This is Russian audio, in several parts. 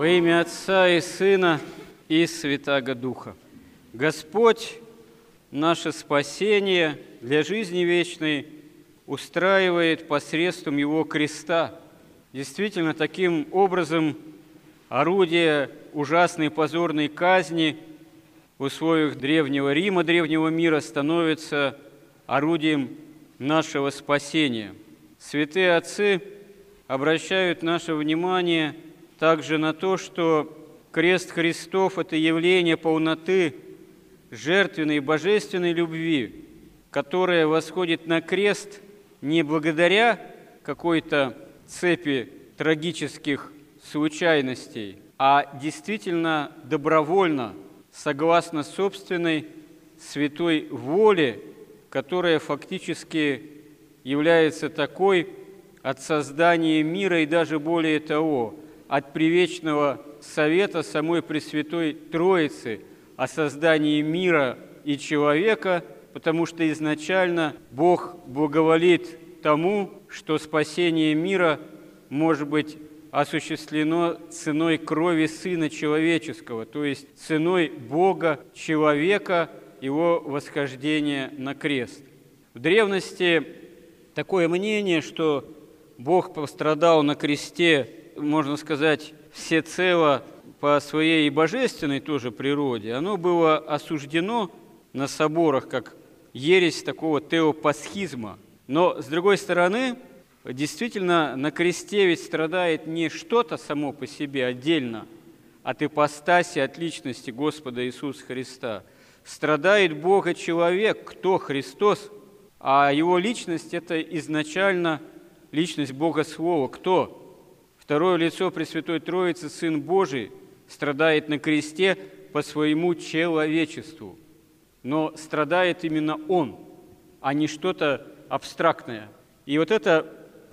Во имя Отца и Сына и Святаго Духа. Господь наше спасение для жизни вечной устраивает посредством Его креста. Действительно, таким образом орудие ужасной позорной казни в условиях древнего Рима, древнего мира становится орудием нашего спасения. Святые отцы обращают наше внимание также на то, что крест Христов – это явление полноты жертвенной и божественной любви, которая восходит на крест не благодаря какой-то цепи трагических случайностей, а действительно добровольно, согласно собственной святой воле, которая фактически является такой от создания мира и даже более того, от привечного совета самой Пресвятой Троицы о создании мира и человека, потому что изначально Бог благоволит тому, что спасение мира может быть осуществлено ценой крови Сына Человеческого, то есть ценой Бога, человека, его восхождения на крест. В древности такое мнение, что Бог пострадал на кресте, можно сказать, всецело по своей божественной тоже природе, оно было осуждено на соборах как ересь такого теопасхизма. Но, с другой стороны, действительно на кресте ведь страдает не что-то само по себе отдельно от ипостаси, от личности Господа Иисуса Христа. Страдает Бога человек, кто Христос, а его личность – это изначально личность Бога Слова. Кто? Второе лицо Пресвятой Троицы, Сын Божий, страдает на кресте по своему человечеству. Но страдает именно Он, а не что-то абстрактное. И вот это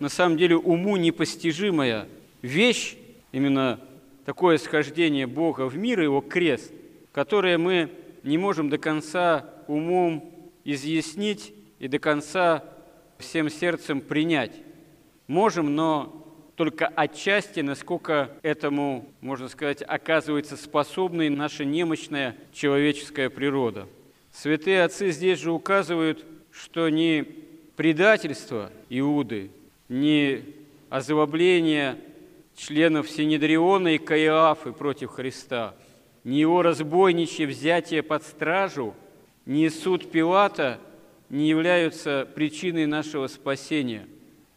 на самом деле уму непостижимая вещь, именно такое схождение Бога в мир, его крест, которое мы не можем до конца умом изъяснить и до конца всем сердцем принять. Можем, но только отчасти, насколько этому, можно сказать, оказывается способной наша немощная человеческая природа. Святые отцы здесь же указывают, что не предательство Иуды, ни озлобление членов Синедриона и Каиафы против Христа, ни его разбойничье взятие под стражу, ни суд Пилата не являются причиной нашего спасения.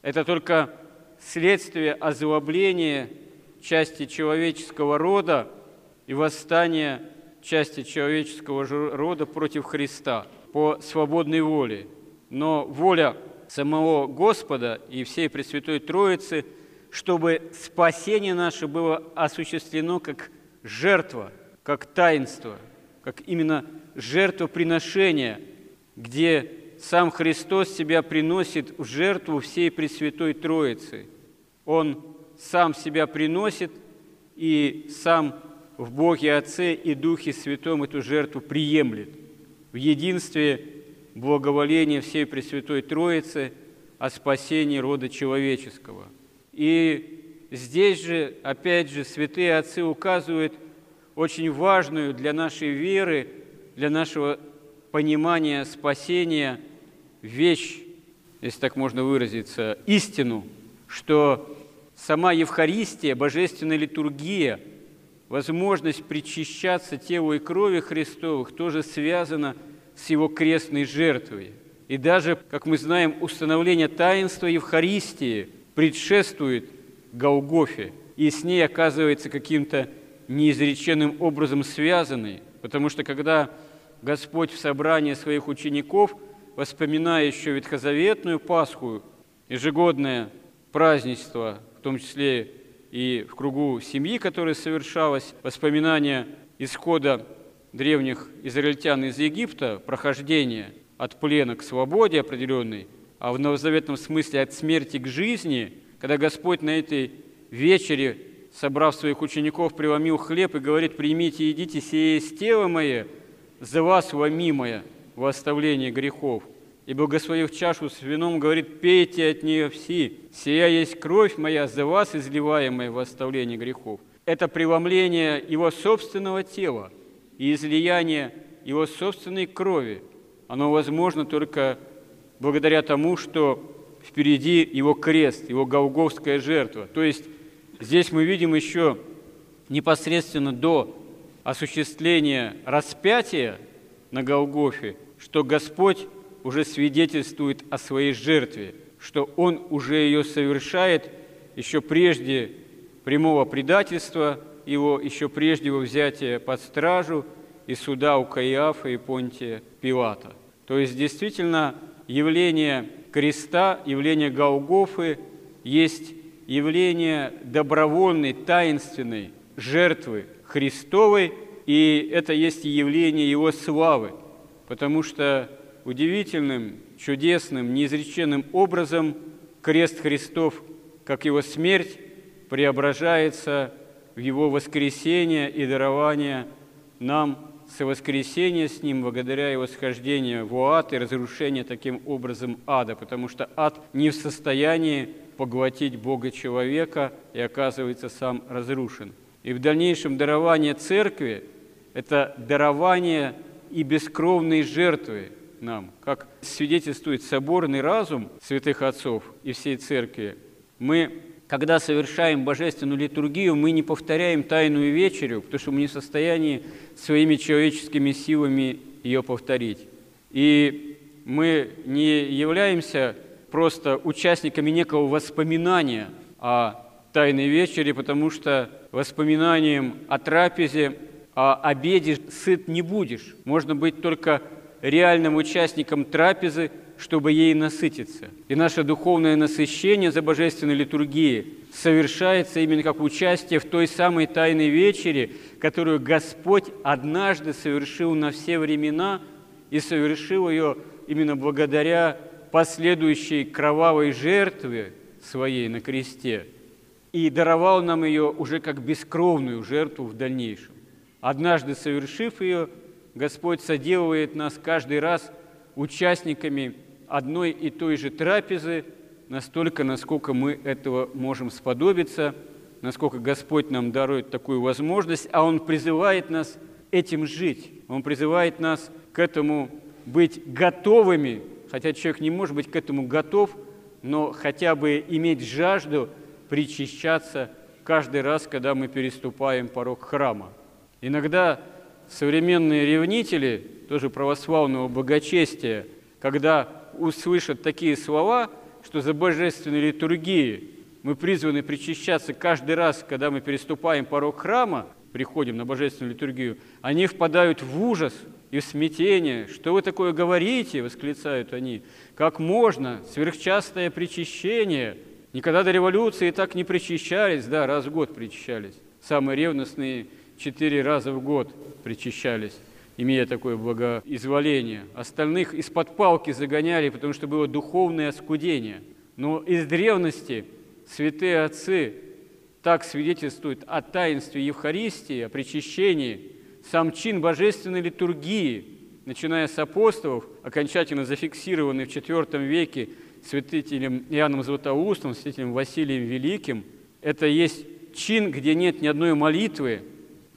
Это только следствие озлобления части человеческого рода и восстания части человеческого рода против Христа по свободной воле. Но воля самого Господа и всей Пресвятой Троицы, чтобы спасение наше было осуществлено как жертва, как таинство, как именно жертвоприношение, где сам Христос себя приносит в жертву всей Пресвятой Троицы. Он сам себя приносит и сам в Боге Отце и Духе Святом эту жертву приемлет в единстве благоволение всей Пресвятой Троицы о спасении рода человеческого. И здесь же, опять же, святые отцы указывают очень важную для нашей веры, для нашего понимания спасения вещь, если так можно выразиться, истину, что сама Евхаристия, божественная литургия, возможность причащаться телу и крови Христовых тоже связана с его крестной жертвой. И даже, как мы знаем, установление таинства Евхаристии предшествует Голгофе, и с ней оказывается каким-то неизреченным образом связанной, потому что когда Господь в собрании своих учеников, воспоминая еще ветхозаветную Пасху, ежегодное празднество, в том числе и в кругу семьи, которое совершалось, воспоминания исхода древних израильтян из Египта, прохождение от плена к свободе определенной, а в новозаветном смысле от смерти к жизни, когда Господь на этой вечере, собрав своих учеников, преломил хлеб и говорит, «Примите, едите, сие есть тело мое, за вас ломимое во оставление грехов». И, благословив чашу с вином, говорит, «Пейте от нее все, сия есть кровь моя за вас, изливаемая во оставление грехов». это преломление Его собственного тела и излияние Его собственной крови, оно возможно только благодаря тому, что впереди Его крест, Его голговская жертва. То есть здесь мы видим еще непосредственно до осуществления распятия на Голгофе, что Господь уже свидетельствует о своей жертве, что Он уже ее совершает еще прежде прямого предательства его, еще прежде его взятия под стражу и суда у Каиафа и Понтия Пилата. То есть действительно явление креста, явление Голгофы есть явление добровольной, таинственной жертвы Христовой, и это есть явление Его славы, потому что удивительным, чудесным, неизреченным образом крест Христов, как Его смерть, преображается в Его воскресение и дарование нам со воскресения с Ним благодаря Его схождению в ад и разрушение таким образом ада, потому что ад не в состоянии поглотить Бога человека и оказывается сам разрушен. И в дальнейшем дарование церкви – это дарование и бескровной жертвы нам, как свидетельствует соборный разум святых отцов и всей церкви. Мы когда совершаем божественную литургию, мы не повторяем тайную вечерю, потому что мы не в состоянии своими человеческими силами ее повторить. И мы не являемся просто участниками некого воспоминания о Тайной вечере, потому что воспоминанием о трапезе, о обеде сыт не будешь. Можно быть только реальным участником трапезы, чтобы ей насытиться. И наше духовное насыщение за божественной литургией совершается именно как участие в той самой тайной вечере, которую Господь однажды совершил на все времена и совершил ее именно благодаря последующей кровавой жертве своей на кресте и даровал нам ее уже как бескровную жертву в дальнейшем. Однажды совершив ее, Господь соделывает нас каждый раз участниками одной и той же трапезы, настолько, насколько мы этого можем сподобиться, насколько Господь нам дарует такую возможность, а Он призывает нас этим жить. Он призывает нас к этому быть готовыми, хотя человек не может быть к этому готов, но хотя бы иметь жажду причащаться каждый раз, когда мы переступаем порог храма. Иногда современные ревнители, тоже православного богочестия, когда услышат такие слова, что за божественной литургией мы призваны причащаться каждый раз, когда мы переступаем порог храма, приходим на божественную литургию, они впадают в ужас и в смятение. «Что вы такое говорите?» – восклицают они. «Как можно? Сверхчастое причащение!» Никогда до революции так не причащались, да, раз в год причащались. Самые ревностные четыре раза в год причащались имея такое благоизволение. Остальных из-под палки загоняли, потому что было духовное оскудение. Но из древности святые отцы так свидетельствуют о таинстве Евхаристии, о причащении, сам чин божественной литургии, начиная с апостолов, окончательно зафиксированный в IV веке святителем Иоанном Златоустом, святителем Василием Великим, это есть чин, где нет ни одной молитвы,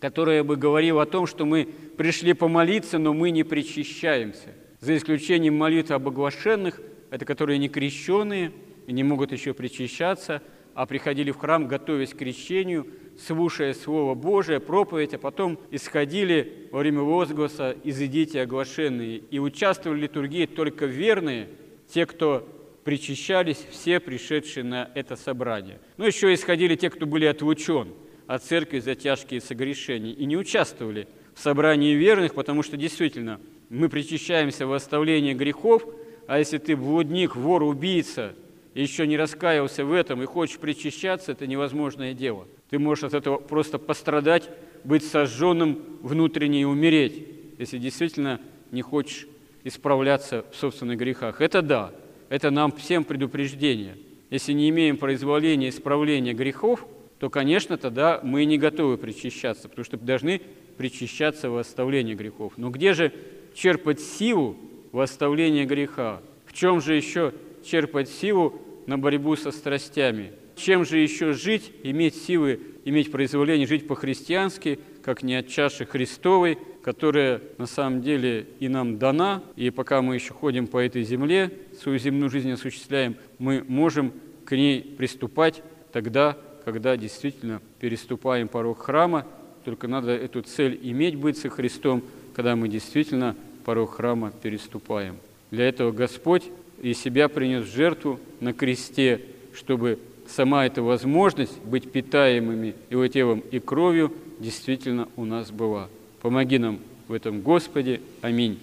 которая бы говорила о том, что мы пришли помолиться, но мы не причащаемся. За исключением молитвы об оглашенных, это которые не крещенные и не могут еще причащаться, а приходили в храм, готовясь к крещению, слушая Слово Божие, проповедь, а потом исходили во время возгласа «Изыдите оглашенные» и участвовали в литургии только верные, те, кто причащались, все пришедшие на это собрание. Ну, еще исходили те, кто были отлучен – от церкви за тяжкие согрешения и не участвовали в собрании верных, потому что действительно мы причащаемся в оставлении грехов, а если ты блудник, вор, убийца, и еще не раскаялся в этом и хочешь причащаться, это невозможное дело. Ты можешь от этого просто пострадать, быть сожженным внутренне и умереть, если действительно не хочешь исправляться в собственных грехах. Это да, это нам всем предупреждение. Если не имеем произволения исправления грехов – то, конечно, тогда мы не готовы причащаться, потому что должны причащаться в оставлении грехов. Но где же черпать силу в оставлении греха? В чем же еще черпать силу на борьбу со страстями? Чем же еще жить, иметь силы иметь произволение жить по-христиански, как не от чаши Христовой, которая на самом деле и нам дана, и пока мы еще ходим по этой земле, свою земную жизнь осуществляем, мы можем к ней приступать тогда, когда действительно переступаем порог храма, только надо эту цель иметь, быть со Христом, когда мы действительно порог храма переступаем. Для этого Господь и себя принес в жертву на кресте, чтобы сама эта возможность быть питаемыми его телом и кровью действительно у нас была. Помоги нам в этом, Господи. Аминь.